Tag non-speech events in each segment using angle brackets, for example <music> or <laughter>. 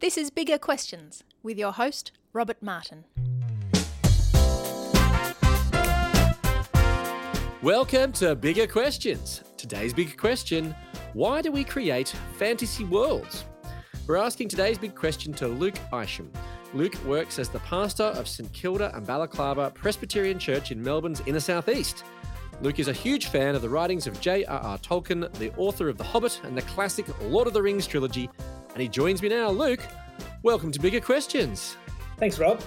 This is Bigger Questions with your host, Robert Martin. Welcome to Bigger Questions. Today's big question why do we create fantasy worlds? We're asking today's big question to Luke Isham. Luke works as the pastor of St Kilda and Balaclava Presbyterian Church in Melbourne's inner southeast. Luke is a huge fan of the writings of J.R.R. Tolkien, the author of The Hobbit and the classic Lord of the Rings trilogy, and he joins me now. Luke, welcome to Bigger Questions. Thanks, Rob.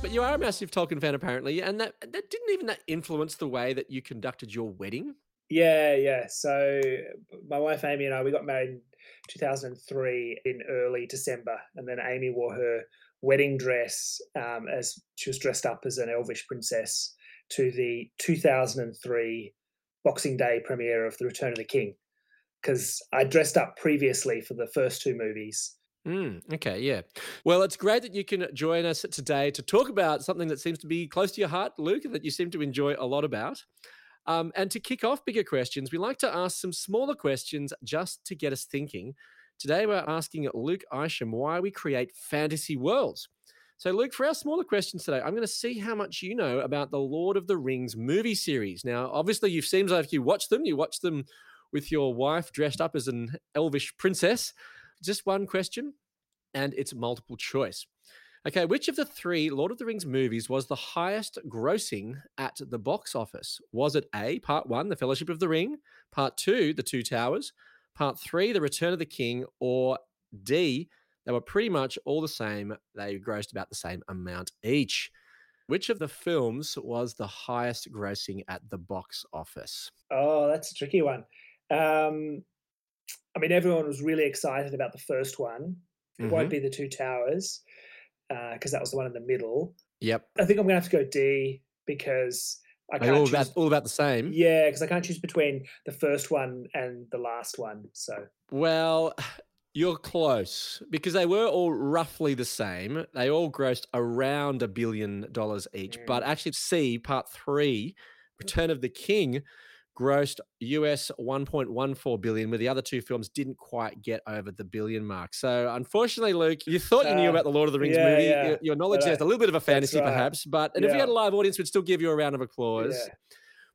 But you are a massive Tolkien fan, apparently, and that, that didn't even that influence the way that you conducted your wedding. Yeah, yeah. So my wife Amy and I we got married in 2003 in early December, and then Amy wore her wedding dress um, as she was dressed up as an elvish princess to the 2003 Boxing Day premiere of The Return of the King because I dressed up previously for the first two movies. Mm, okay, yeah. Well, it's great that you can join us today to talk about something that seems to be close to your heart, Luke, that you seem to enjoy a lot about. Um, and to kick off bigger questions, we like to ask some smaller questions just to get us thinking. Today, we're asking Luke Isham why we create fantasy worlds. So, Luke, for our smaller questions today, I'm going to see how much you know about the Lord of the Rings movie series. Now, obviously, you've seems like you watched them. You watched them with your wife dressed up as an elvish princess. Just one question, and it's multiple choice. Okay, which of the three Lord of the Rings movies was the highest grossing at the box office? Was it A, Part One, The Fellowship of the Ring, Part Two, The Two Towers, Part Three, The Return of the King, or D, they were pretty much all the same. They grossed about the same amount each. Which of the films was the highest grossing at the box office? Oh, that's a tricky one. Um, I mean, everyone was really excited about the first one. It Mm-hmm. won't be the Two Towers because that was the one in the middle. Yep. I think I'm going to have to go D because I can't all choose. about, all about the same. Yeah, because I can't choose between the first one and the last one. So Well, <sighs> you're close because they were all roughly the same. They all grossed around a billion dollars each. Mm. But actually, C, part three, Return of the King, grossed US 1.14 billion, where the other two films didn't quite get over the billion mark. So, unfortunately, Luke, you thought you knew Uh, about the Lord of the Rings yeah, movie. yeah. Your, your knowledge But, there uh, is a little bit of a fantasy, right. perhaps. But and if we had a live audience, we'd still give you a round of applause. yeah,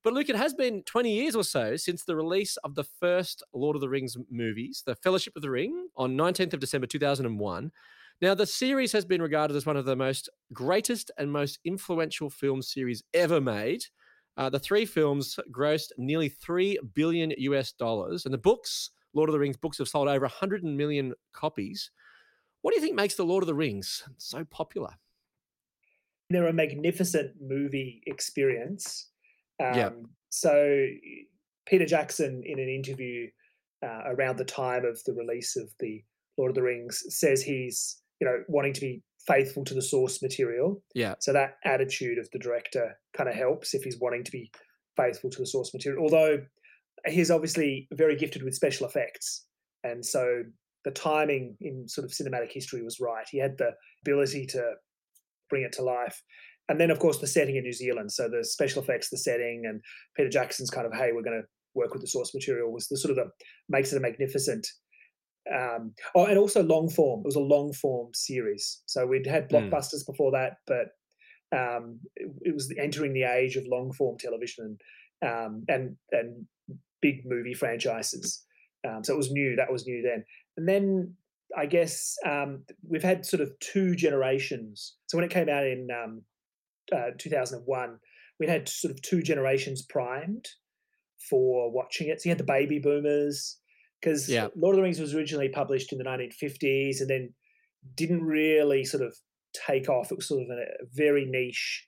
But Luke, it has been 20 years or so since the release of the first Lord of the Rings movies, The Fellowship of the Ring, on 19th of December 2001. Now, the series has been regarded as one of the most greatest and most influential film series ever made. Uh, the three films grossed nearly 3 billion US dollars, and the books, Lord of the Rings books, have sold over 100 million copies. What do you think makes The Lord of the Rings so popular? they're a magnificent movie experience. Um, Yeah. So Peter Jackson, in an interview uh, around the time of the release of the Lord of the Rings, says he's you know wanting to be faithful to the source material. Yeah. So that attitude of the director kind of helps if he's wanting to be faithful to the source material. Although he's obviously very gifted with special effects, and so the timing in sort of cinematic history was right. He had the ability to bring it to life. And then, of course, the setting in New Zealand. So the special effects, the setting, and Peter Jackson's kind of, hey, we're going to work with the source material was the sort of the makes it a magnificent. Um, oh, and also long form. It was a long form series. So we'd had Mm. blockbusters before that, but um, it, it was entering the age of long form television and um, and and big movie franchises. Um, so it was new. That was new then. And then I guess um, we've had sort of two generations. So when it came out in um, uh, 2001, we had sort of two generations primed for watching it. So you had the baby boomers, because Yeah. Lord of the Rings was originally published in the 1950s and then didn't really sort of take off. It was sort of a, a very niche,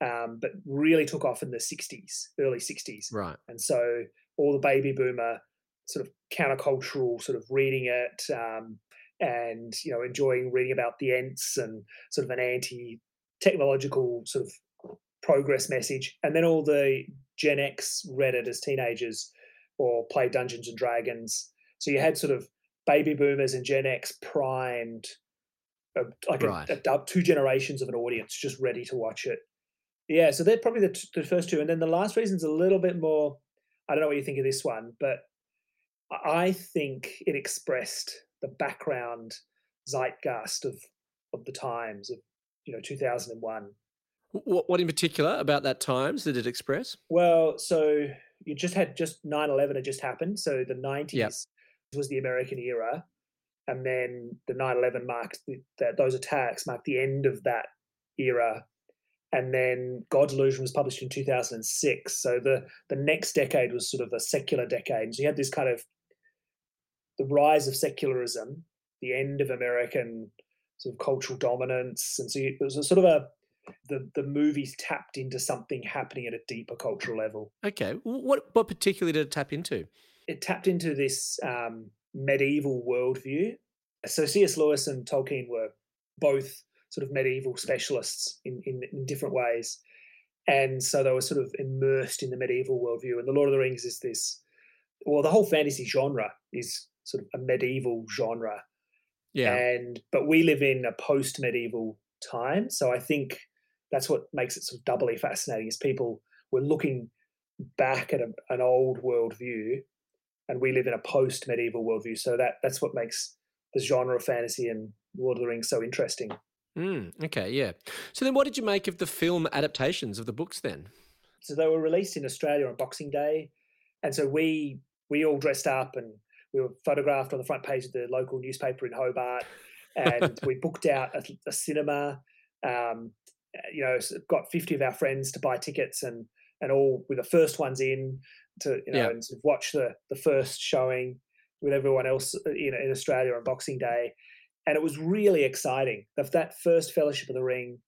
um, but really took off in the 60s, early 60s. Right. And so all the baby boomer sort of countercultural sort of reading it um, and, you know, enjoying reading about the Ents and sort of an anti technological sort of progress message. And then all the Gen X read it as teenagers or play Dungeons and Dragons. So you had sort of baby boomers and Gen X primed, uh, like Right. a, a two generations of an audience just ready to watch it. Yeah, so they're probably the, t- the first two, and then the last reason's a little bit more. I don't know what you think of this one, but I- I think it expressed the background zeitgeist of of the times of you know 2001. What, what in particular about that times did it express? Well, so you just had just 9/11 had just happened, so the 90s Yep. was the American era, and then the 9/11 marked the, that those attacks marked the end of that era. And then God Delusion was published in 2006. So the the next decade was sort of a secular decade. So you had this kind of the rise of secularism, the end of American sort of cultural dominance, and so you, it was a sort of a the the movies tapped into something happening at a deeper cultural level. Okay. What what particularly did it tap into? It tapped into this um, medieval worldview. So C.S. Lewis and Tolkien were both sort of medieval specialists in, in, in different ways. And so they were sort of immersed in the medieval worldview. And The Lord of the Rings is this, well, the whole fantasy genre is sort of a medieval genre. Yeah. And but we live in a post-medieval time, so I think that's what makes it sort of doubly fascinating. Is people were looking back at a, an old worldview, and we live in a post-medieval worldview. So that that's what makes the genre of fantasy and Lord of the Rings so interesting. Mm, okay. Yeah. So then, what did you make of the film adaptations of the books then? So they were released in Australia on Boxing Day, and so we we all dressed up and we were photographed on the front page of the local newspaper in Hobart, and <laughs> we booked out a, a cinema. Um, you know, got fifty of our friends to buy tickets, and and all with the first ones in to you know Yeah. and sort of watch the the first showing with everyone else uh, in in Australia on Boxing Day, and it was really exciting. That that first Fellowship of the Ring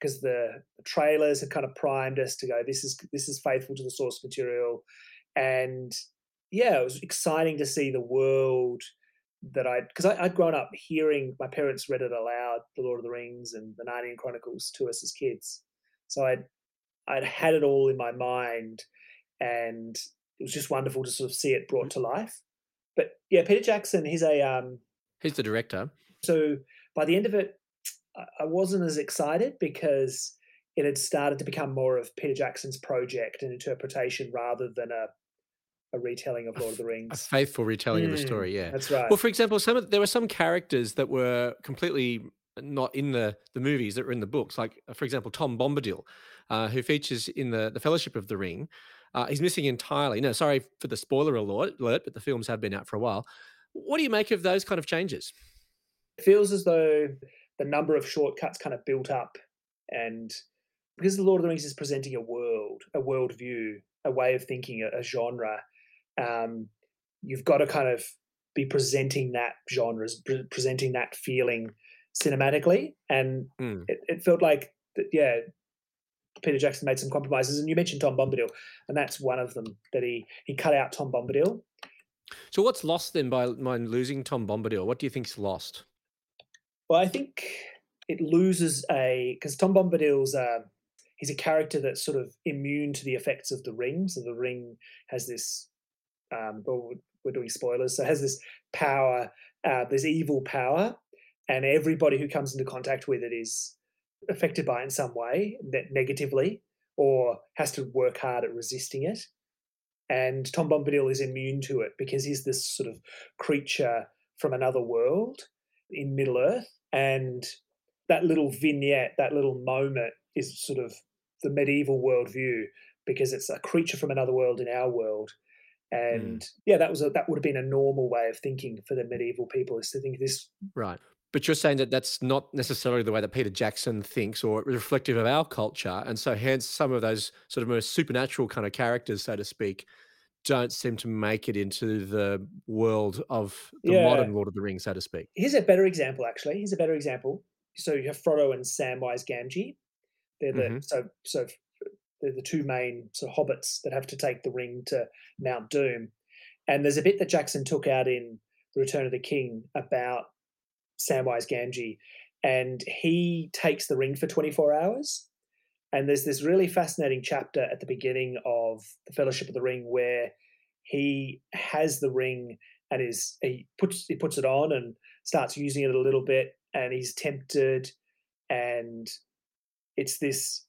because the, the trailers had kind of primed us to go this is this is faithful to the source material and yeah it was exciting to see the world that i because i'd grown up hearing my parents read it aloud the lord of the rings and the narnian chronicles to us as kids. So i'd i'd had it all in my mind and it was just wonderful to sort of see it brought to life. But yeah peter jackson he's a um Who's the director? so by the end of it, I wasn't as excited because it had started to become more of Peter Jackson's project and interpretation rather than a a retelling of Lord of the Rings. A faithful retelling of the Mm, story. Yeah. That's right. Well, for example, some of there were some characters that were completely not in the the movies that were in the books. Like, uh, for example, Tom Bombadil, uh, who features in the the Fellowship of the Ring. Uh, he's missing entirely. No, sorry for the spoiler alert, alert, but the films have been out for a while. What do you make of those kind of changes? it feels as though the number of shortcuts kind of built up and because the lord of the rings is presenting a world a world view a way of thinking a, a genre um, you've got to kind of be presenting that genres pre- presenting that feeling cinematically and Mm. it, it felt like that yeah peter jackson made some compromises and you mentioned tom bombadil and that's one of them that he he cut out tom bombadil So, what's lost then by by losing Tom Bombadil? What do you think's lost? Well, I think it loses a because Tom Bombadil's uh, he's a character that's sort of immune to the effects of the ring. So the ring has this. Um, well, we're doing spoilers. So has this power, uh, this evil power, and everybody who comes into contact with it is affected by it in some way, ne- negatively, or has to work hard at resisting it. And Tom Bombadil is immune to it because he's this sort of creature from another world in Middle Earth. And that little vignette, that little moment is sort of the medieval worldview because it's a creature from another world in our world. And yeah, that was a, that would have been a normal way of thinking for the medieval people is to think this. Right. But you're saying that that's not necessarily the way that Peter Jackson thinks or reflective of our culture. And so, hence, some of those sort of more supernatural kind of characters, so to speak, don't seem to make it into the world of the Yeah. modern Lord of the Rings, so to speak. Here's a better example, actually. Here's a better example. So you have Frodo and Samwise Gamgee. They're the Mhm. so so they're the two main sort of hobbits that have to take the ring to Mount Doom. And there's a bit that Jackson took out in The Return of the King about Samwise Gamgee, and he takes the ring for 24 hours. And there's this really fascinating chapter at the beginning of the Fellowship of the Ring where he has the ring and is he puts he puts it on and starts using it a little bit, and he's tempted, and it's this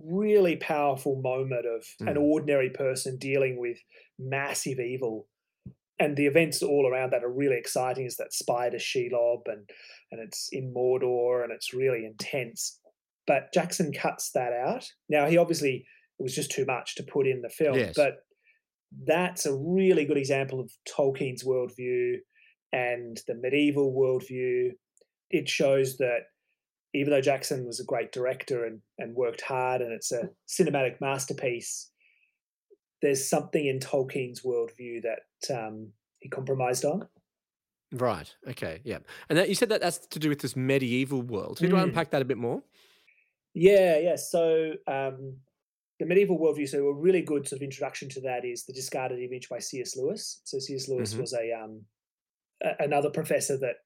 really powerful moment of an Mm. ordinary person dealing with massive evil and the events all around that are really exciting. Is that spider Shelob and and it's in Mordor and it's really intense. But Jackson cuts that out. Now he obviously it was just too much to put in the film, Yes. but that's a really good example of Tolkien's worldview and the medieval worldview. It shows that even though Jackson was a great director and, and worked hard and it's a cinematic masterpiece, there's something in Tolkien's worldview that um, he compromised on. Right. Okay. Yeah. And that, you said that that's to do with this medieval world. Can you Mm. unpack that a bit more? Yeah, yeah. So um, the medieval worldview. So a really good sort of introduction to that is the discarded image by C.S. Lewis. So C.S. Lewis Mhm. was a, um, a another professor that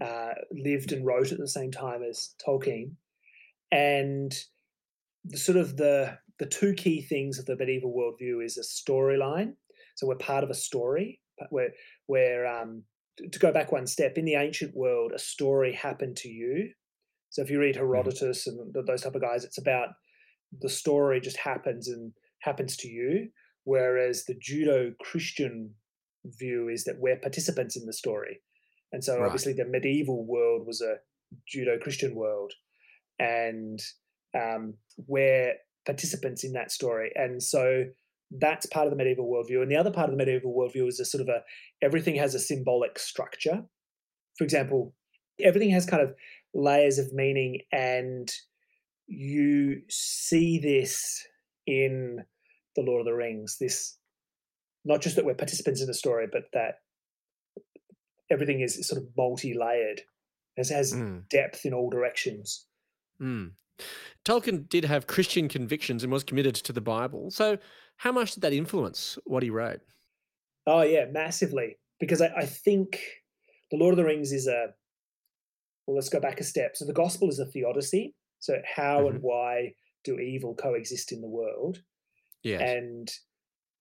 uh, lived and wrote at the same time as Tolkien, and the sort of the the two key things of the medieval worldview is a storyline. So we're part of a story. Where where um, to go back one step in the ancient world, a story happened to you. So if you read Herodotus and those type of guys, it's about the story just happens and happens to you. Whereas the Judeo-Christian view is that we're participants in the story, and so Right. obviously the medieval world was a Judeo-Christian world, and um, we're participants in that story. And so that's part of the medieval worldview. And the other part of the medieval worldview is a sort of a everything has a symbolic structure. For example, everything has kind of layers of meaning, and you see this in the Lord of the Rings. This not just that we're participants in the story, but that everything is sort of multi-layered. It has Mm. depth in all directions. Mm. Tolkien did have Christian convictions and was committed to the Bible. So, how much did that influence what he wrote? Oh yeah, massively. Because I, I think the Lord of the Rings is a well, let's go back a step. So the gospel is a theodicy. So how and why do evil coexist in the world? Yeah. And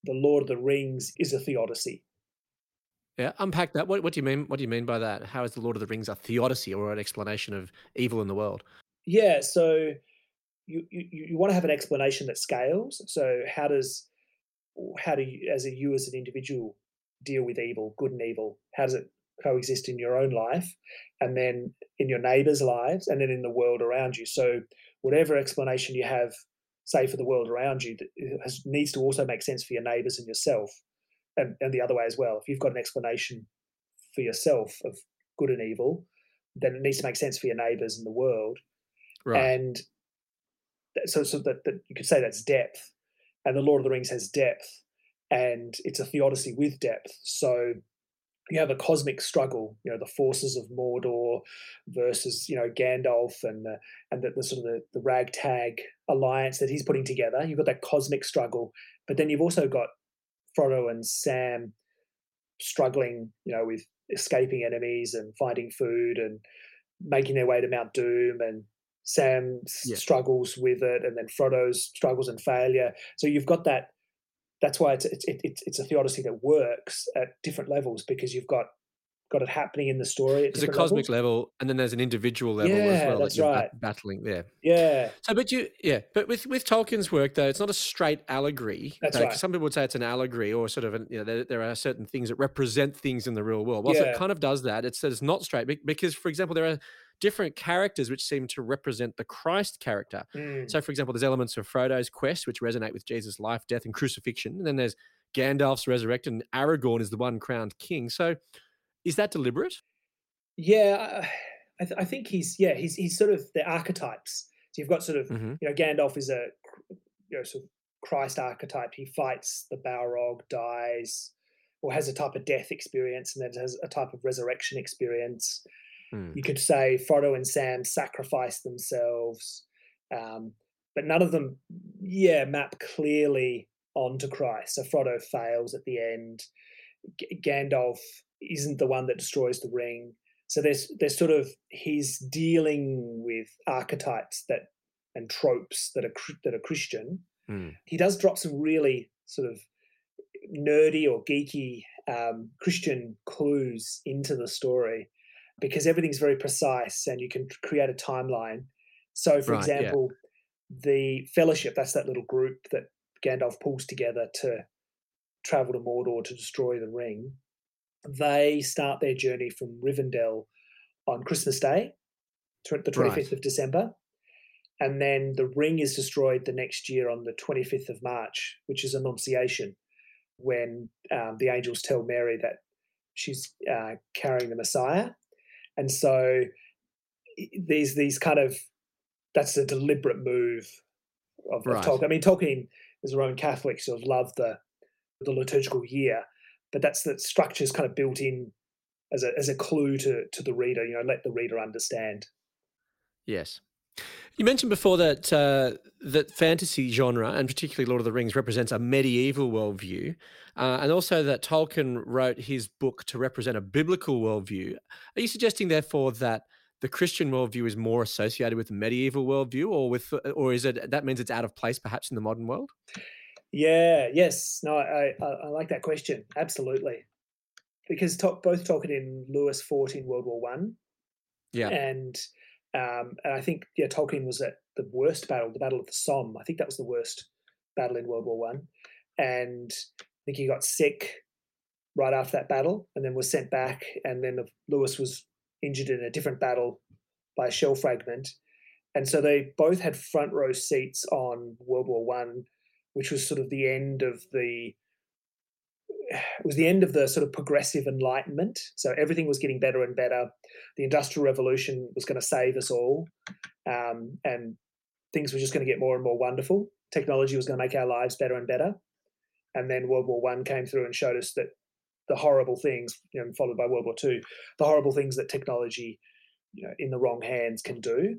the Lord of the Rings is a theodicy. Yeah. Unpack that. What, what do you mean? What do you mean by that? How is the Lord of the Rings a theodicy or an explanation of evil in the world? Yeah, so you, you you want to have an explanation that scales. So how does how do you as a you as an individual deal with evil, good and evil? How does it coexist in your own life and then in your neighbors' lives and then in the world around you? So whatever explanation you have, say for the world around you, that has, needs to also make sense for your neighbors and yourself, and, and the other way as well. If you've got an explanation for yourself of good and evil, then it needs to make sense for your neighbors and the world Right. and so so that, that you could say that's depth and the lord of the rings has depth and it's a theodicy with depth so you have a cosmic struggle you know the forces of mordor versus you know gandalf and the, and the, the sort of the, the ragtag alliance that he's putting together you've got that cosmic struggle but then you've also got frodo and sam struggling you know with escaping enemies and finding food and making their way to Mount Doom and Sam Yeah. struggles with it and then Frodo's struggles and failure. So you've got that that's why it's it's it's, it's a theodicy that works at different levels because you've got got it happening in the story There's a cosmic levels. level, and then there's an individual level as well that's that bat- right. battling there. Yeah. So, but you, yeah, but with with Tolkien's work though, it's not a straight allegory. That's 'cause right. Some people would say it's an allegory, or sort of, an, you know, there, there are certain things that represent things in the real world. Whilst Yeah. it kind of does that, it says not straight because, for example, there are different characters which seem to represent the Christ character. Mm. So, for example, there's elements of Frodo's quest which resonate with Jesus' life, death, and crucifixion, and then there's Gandalf's resurrection. And Aragorn is the one crowned king. So, is that deliberate? Yeah, I, I th- I think he's yeah he's he's sort of the archetypes. So you've got sort of Mhm. you know Gandalf is a you know sort of Christ archetype. He fights the Balrog, dies, or has a type of death experience, and then has a type of resurrection experience. Hmm. You could say Frodo and Sam sacrifice themselves, um, but none of them, yeah, map clearly onto Christ. So Frodo fails at the end. G- Gandalf isn't the one that destroys the ring. So there's there's sort of he's dealing with archetypes that and tropes that are that are Christian. Hmm. He does drop some really sort of nerdy or geeky um, Christian clues into the story because everything's very precise and you can create a timeline. So, for Right, yeah. example, the Fellowship, that's that little group that Gandalf pulls together to travel to Mordor to destroy the ring. They start their journey from Rivendell on Christmas Day, the 25th right. of December. And then the ring is destroyed the next year on the 25th of March, which is Annunciation, when um, the angels tell Mary that she's uh, carrying the Messiah. And so these these kind of that's a deliberate move of, right. of Tolkien. I mean, Tolkien as a Roman Catholic so sort of loved the the liturgical year, but that's the structure is kind of built in as a as a clue to to the reader. You know, let the reader understand. Yes. You mentioned before that uh, that fantasy genre, and particularly Lord of the Rings, represents a medieval worldview, uh, and also that Tolkien wrote his book to represent a biblical worldview. Are you suggesting, therefore, that the Christian worldview is more associated with the medieval worldview, or with, or is it that means it's out of place, perhaps, in the modern world? Yeah. Yes. No. I I, I like that question. Absolutely, because both Tolkien and Lewis fought in World War One. Yeah. And um, and I think yeah, Tolkien was at the worst battle, the Battle of the Somme. I think that was the worst battle in World War One, and I think he got sick right after that battle, and then was sent back. And then the, Lewis was injured in a different battle by a shell fragment, and so they both had front row seats on World War One, which was sort of the end of the was the end of the sort of progressive enlightenment. So everything was getting better and better. The industrial revolution was going to save us all, um, and things were just going to get more and more wonderful. Technology was going to make our lives better and better. And then World War One came through and showed us that the horrible things, you know, followed by World War Two, the horrible things that technology, you know, in the wrong hands can do.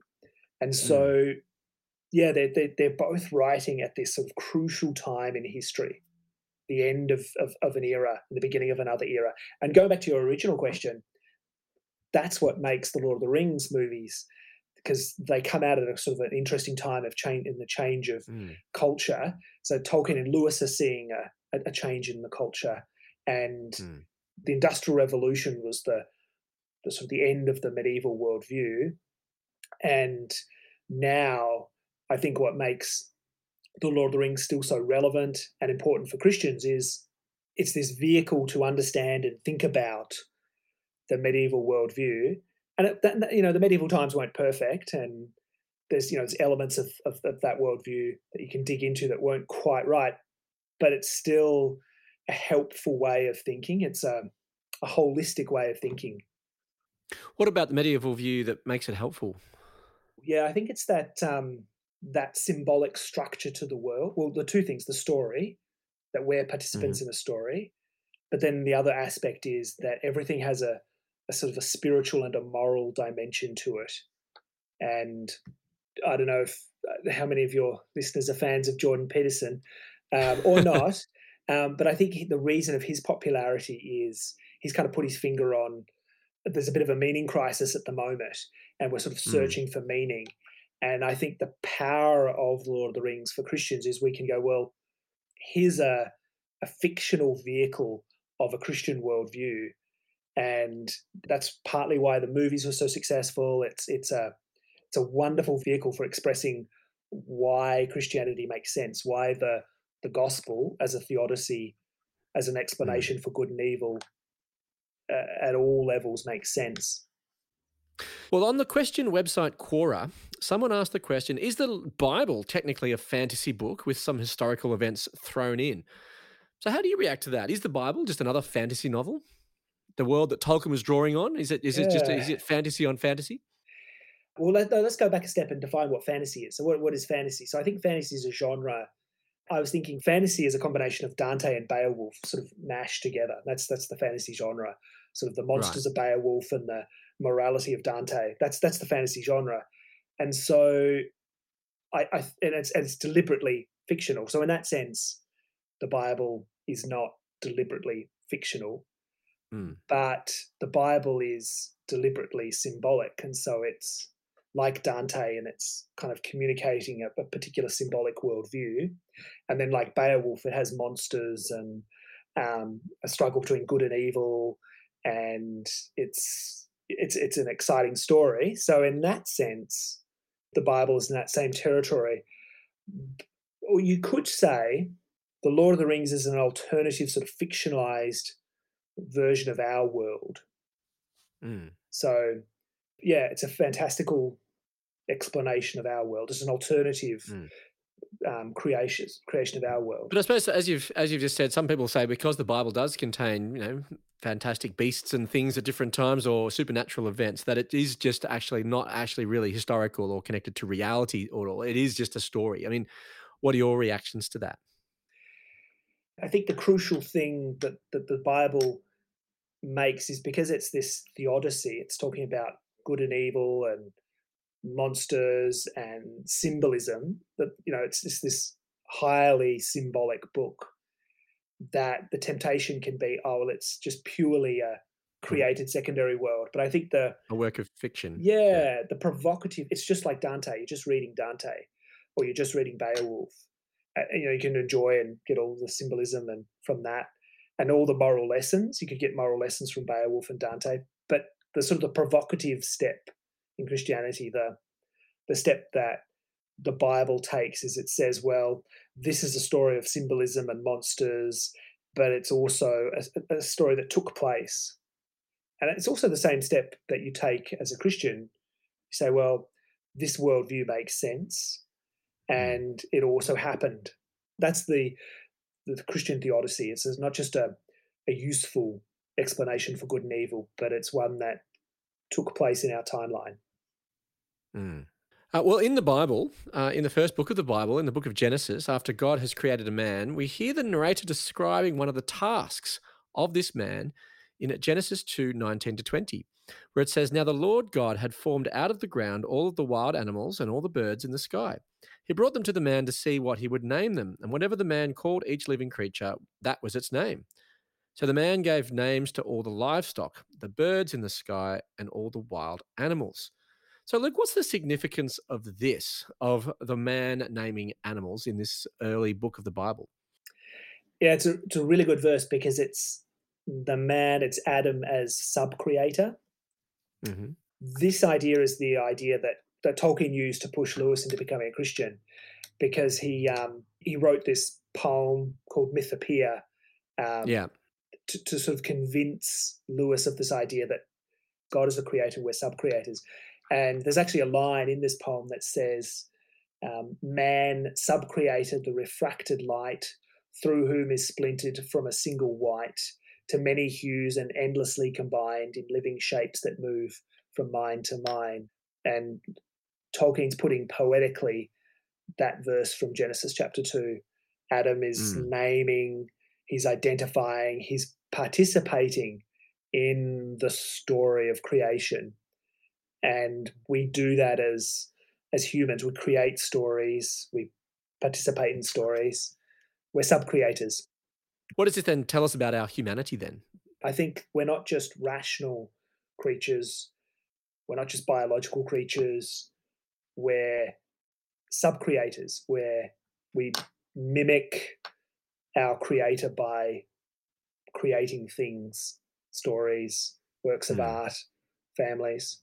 And so, mm. Yeah, they're, they're, they're both writing at this sort of crucial time in history the end of, of, of an era the beginning of another era. And going back to your original question, that's what makes the Lord of the Rings movies because they come out at a sort of an interesting time of change in the change of mm. culture. So Tolkien and Lewis are seeing a, a change in the culture, and mm. the Industrial Revolution was the, the sort of the end of the medieval worldview, and now I think what makes the Lord of the Rings still so relevant and important for Christians is it's this vehicle to understand and think about the medieval worldview. And it, that, you know, the medieval times weren't perfect, and there's you know there's elements of, of, of that worldview that you can dig into that weren't quite right, but it's still a helpful way of thinking. It's a, a holistic way of thinking. What about the medieval view that makes it helpful? Yeah, I think it's that um, that symbolic structure to the world. Well, the two things the story, that we're participants mm-hmm. in a story, but then the other aspect is that everything has a, a sort of a spiritual and a moral dimension to it. And I don't know if uh, how many of your listeners are fans of Jordan Peterson um, or <laughs> not, um, but I think the reason of his popularity is he's kind of put his finger on. There's a bit of a meaning crisis at the moment, and we're sort of mm. searching mm. for meaning. And I think the power of Lord of the Rings for Christians is we can go, well, here's a, a fictional vehicle of a Christian worldview. And that's partly why the movies were so successful. It's it's a it's a wonderful vehicle for expressing why Christianity makes sense, why the the gospel as a theodicy, as an mm. explanation for good and evil uh, at all levels makes sense. Well, on the question website Quora, someone asked the question Is the Bible technically a fantasy book with some historical events thrown in? So, how do you react to that? Is the Bible just another fantasy novel? The world that Tolkien was drawing on? Is it, is it just is it fantasy on fantasy? Well, let, us go back a step and define what fantasy is. So, what, what is fantasy? So, I think fantasy is a genre. I was thinking fantasy is a combination of Dante and Beowulf sort of mashed together. That's that's the fantasy genre. Sort of the monsters right. of Beowulf and the morality of Dante. That's that's the fantasy genre, and so I, I and it's and it's deliberately fictional. So in that sense, the Bible is not deliberately fictional, mm. but the Bible is deliberately symbolic, and so it's like Dante, and it's kind of communicating a, a particular symbolic worldview. And then, like Beowulf, it has monsters and um, a struggle between good and evil, and it's it's it's an exciting story. So in that sense, the Bible is in that same territory. Or you could say the Lord of the Rings is an alternative sort of fictionalized version of our world. Mm. So, yeah, it's a fantastical explanation of our world. It's an alternative Mm. Um, creation creation of our world. But I suppose as you've as you've just said, some people say because the Bible does contain, you know, fantastic beasts and things at different times or supernatural events, that it is just actually not actually really historical or connected to reality or all. It is just a story. I mean, what are your reactions to that? I think the crucial thing that, that the Bible makes is because it's this theodicy, it's talking about good and evil and monsters and symbolism, that you know, it's just this highly symbolic book that the temptation can be, oh well, it's just purely a created secondary world. But I think the A work of fiction. yeah, the provocative, it's just like Dante, you're just reading Dante, or you're just reading Beowulf. Uh, you know, you can enjoy and get all the symbolism and from that, and all the moral lessons. You could get moral lessons from Beowulf and Dante, but the sort of the provocative step in Christianity, the the step that the Bible takes is it says, well, this is a story of symbolism and monsters, but it's also a, a story that took place. And it's also the same step that you take as a Christian. You say, well, this worldview makes sense hmm. and it also happened. That's the the Christian theodicy. It's not just a, a useful explanation for good and evil, but it's one that took place in our timeline. Mm. Uh, well, in the Bible, uh, in the first book of the Bible, in the book of Genesis, after God has created a man, we hear the narrator describing one of the tasks of this man in Genesis 2 19 to 20, where it says, Now the Lord God had formed out of the ground all of the wild animals and all the birds in the sky. He brought them to the man to see what he would name them, and whatever the man called each living creature, that was its name. So the man gave names to all the livestock, the birds in the sky, and all the wild animals. So, Luke, what's the significance of this, of the man naming animals in this early book of the Bible? Yeah, it's a, it's a really good verse because it's the man, it's Adam as sub creator. hmm This idea is the idea that, that Tolkien used to push Lewis into becoming a Christian because he um, he wrote this poem called Mythopoeia um, Yeah. to, to sort of convince Lewis of this idea that God is a creator, we're sub creators. And there's actually a line in this poem that says, um, Man sub created the refracted light, through whom is splintered from a single white to many hues and endlessly combined in living shapes that move from mind to mind. And Tolkien's putting poetically that verse from Genesis chapter 2. Adam is Mm. naming, he's identifying, he's participating in the story of creation. And we do that as as humans. We create stories, we participate in stories. We're sub creators. What does this then tell us about our humanity then? I think we're not just rational creatures, we're not just biological creatures, we're sub creators, where we mimic our creator by creating things, stories, works of Hmm. art, families.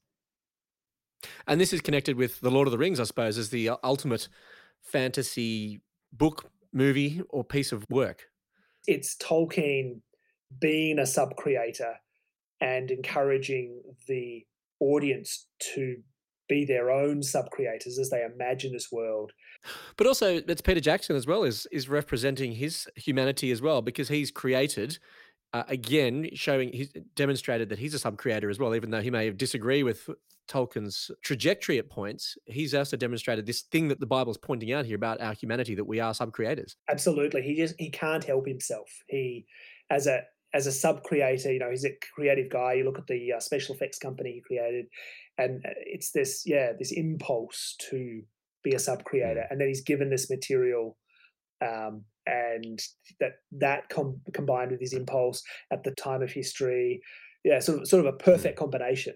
And this is connected with The Lord of the Rings, I suppose, as the uh, ultimate fantasy book, movie, or piece of work. It's Tolkien being a sub creator and encouraging the audience to be their own sub creators as they imagine this world. But also, it's Peter Jackson as well is is representing his humanity as well because he's created. Uh, again, showing he's demonstrated that he's a sub creator as well, even though he may disagree with Tolkien's trajectory at points. He's also demonstrated this thing that the Bible's pointing out here about our humanity that we are sub creators. Absolutely. He just he can't help himself. He as a as a sub creator, you know, he's a creative guy. You look at the uh, special effects company he created, and uh, it's this yeah this impulse to be a sub creator, and then he's given this material, um, and that that com- combined with his impulse at the time of history, yeah, sort of sort of a perfect combination.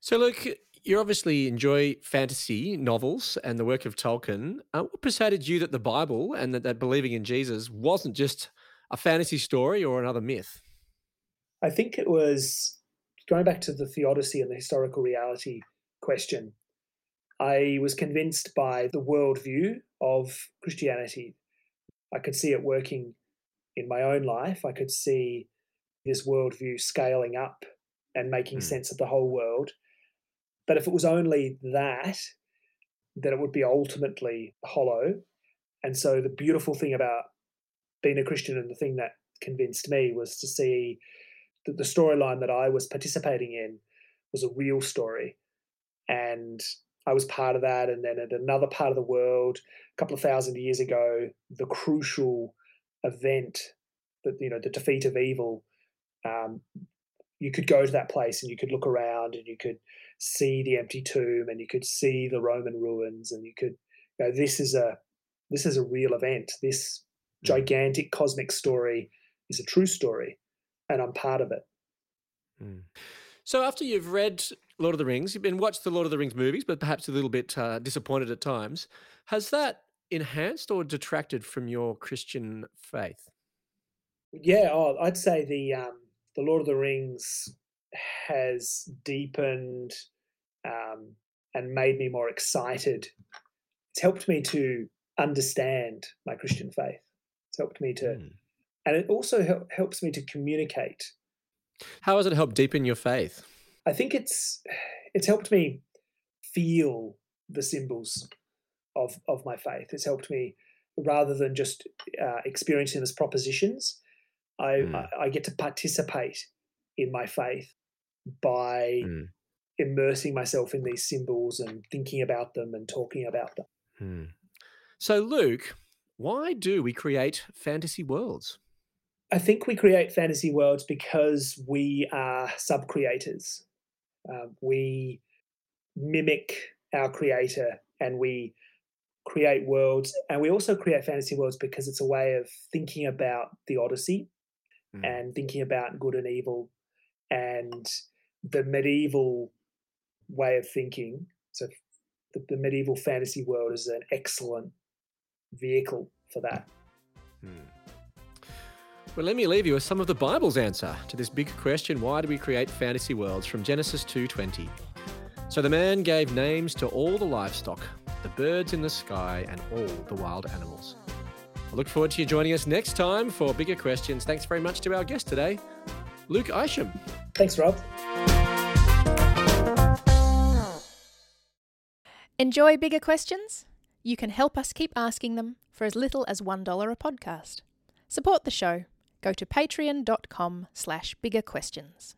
So, look, you obviously enjoy fantasy novels and the work of Tolkien. Uh, what persuaded you that the Bible and that, that believing in Jesus wasn't just a fantasy story or another myth? I think it was going back to the theodicy and the historical reality question. I was convinced by the worldview of Christianity. I could see it working in my own life. I could see this worldview scaling up and making Mm. sense of the whole world. But if it was only that, then it would be ultimately hollow. And so the beautiful thing about being a Christian and the thing that convinced me was to see that the storyline that I was participating in was a real story. And I was part of that. And then at another part of the world, a couple of thousand years ago, the crucial event that, you know, the defeat of evil, um, you could go to that place and you could look around and you could see the empty tomb and you could see the Roman ruins and you could, you know, this is a this is a real event. This Mm. gigantic cosmic story is a true story, and I'm part of it. Mm. So after you've read Lord of the Rings, you've been watched the Lord of the Rings movies, but perhaps a little bit uh, disappointed at times. Has that enhanced or detracted from your Christian faith? Yeah, oh, I'd say the um, the Lord of the Rings has deepened um, and made me more excited. It's helped me to understand my Christian faith. It's helped me to, Mm. and it also hel- helps me to communicate. How has it helped deepen your faith? I think it's it's helped me feel the symbols of of my faith. It's helped me rather than just uh, experiencing them as propositions. I, Mm. I I get to participate in my faith by Mm. immersing myself in these symbols and thinking about them and talking about them. Mm. So, Luke, why do we create fantasy worlds? I think we create fantasy worlds because we are sub creators. Uh, we mimic our creator and we create worlds. And we also create fantasy worlds because it's a way of thinking about theodicy Mm. and thinking about good and evil and the medieval way of thinking. So, the, the medieval fantasy world is an excellent vehicle for that. Hmm. Well, let me leave you with some of the Bible's answer to this big question: Why do we create fantasy worlds? From Genesis two twenty. So the man gave names to all the livestock, the birds in the sky, and all the wild animals. I look forward to you joining us next time for bigger questions. Thanks very much to our guest today, Luke Isham. Thanks, Rob. Enjoy bigger questions? You can help us keep asking them for as little as $1 a podcast. Support the show. Go to patreon.com slash bigger questions.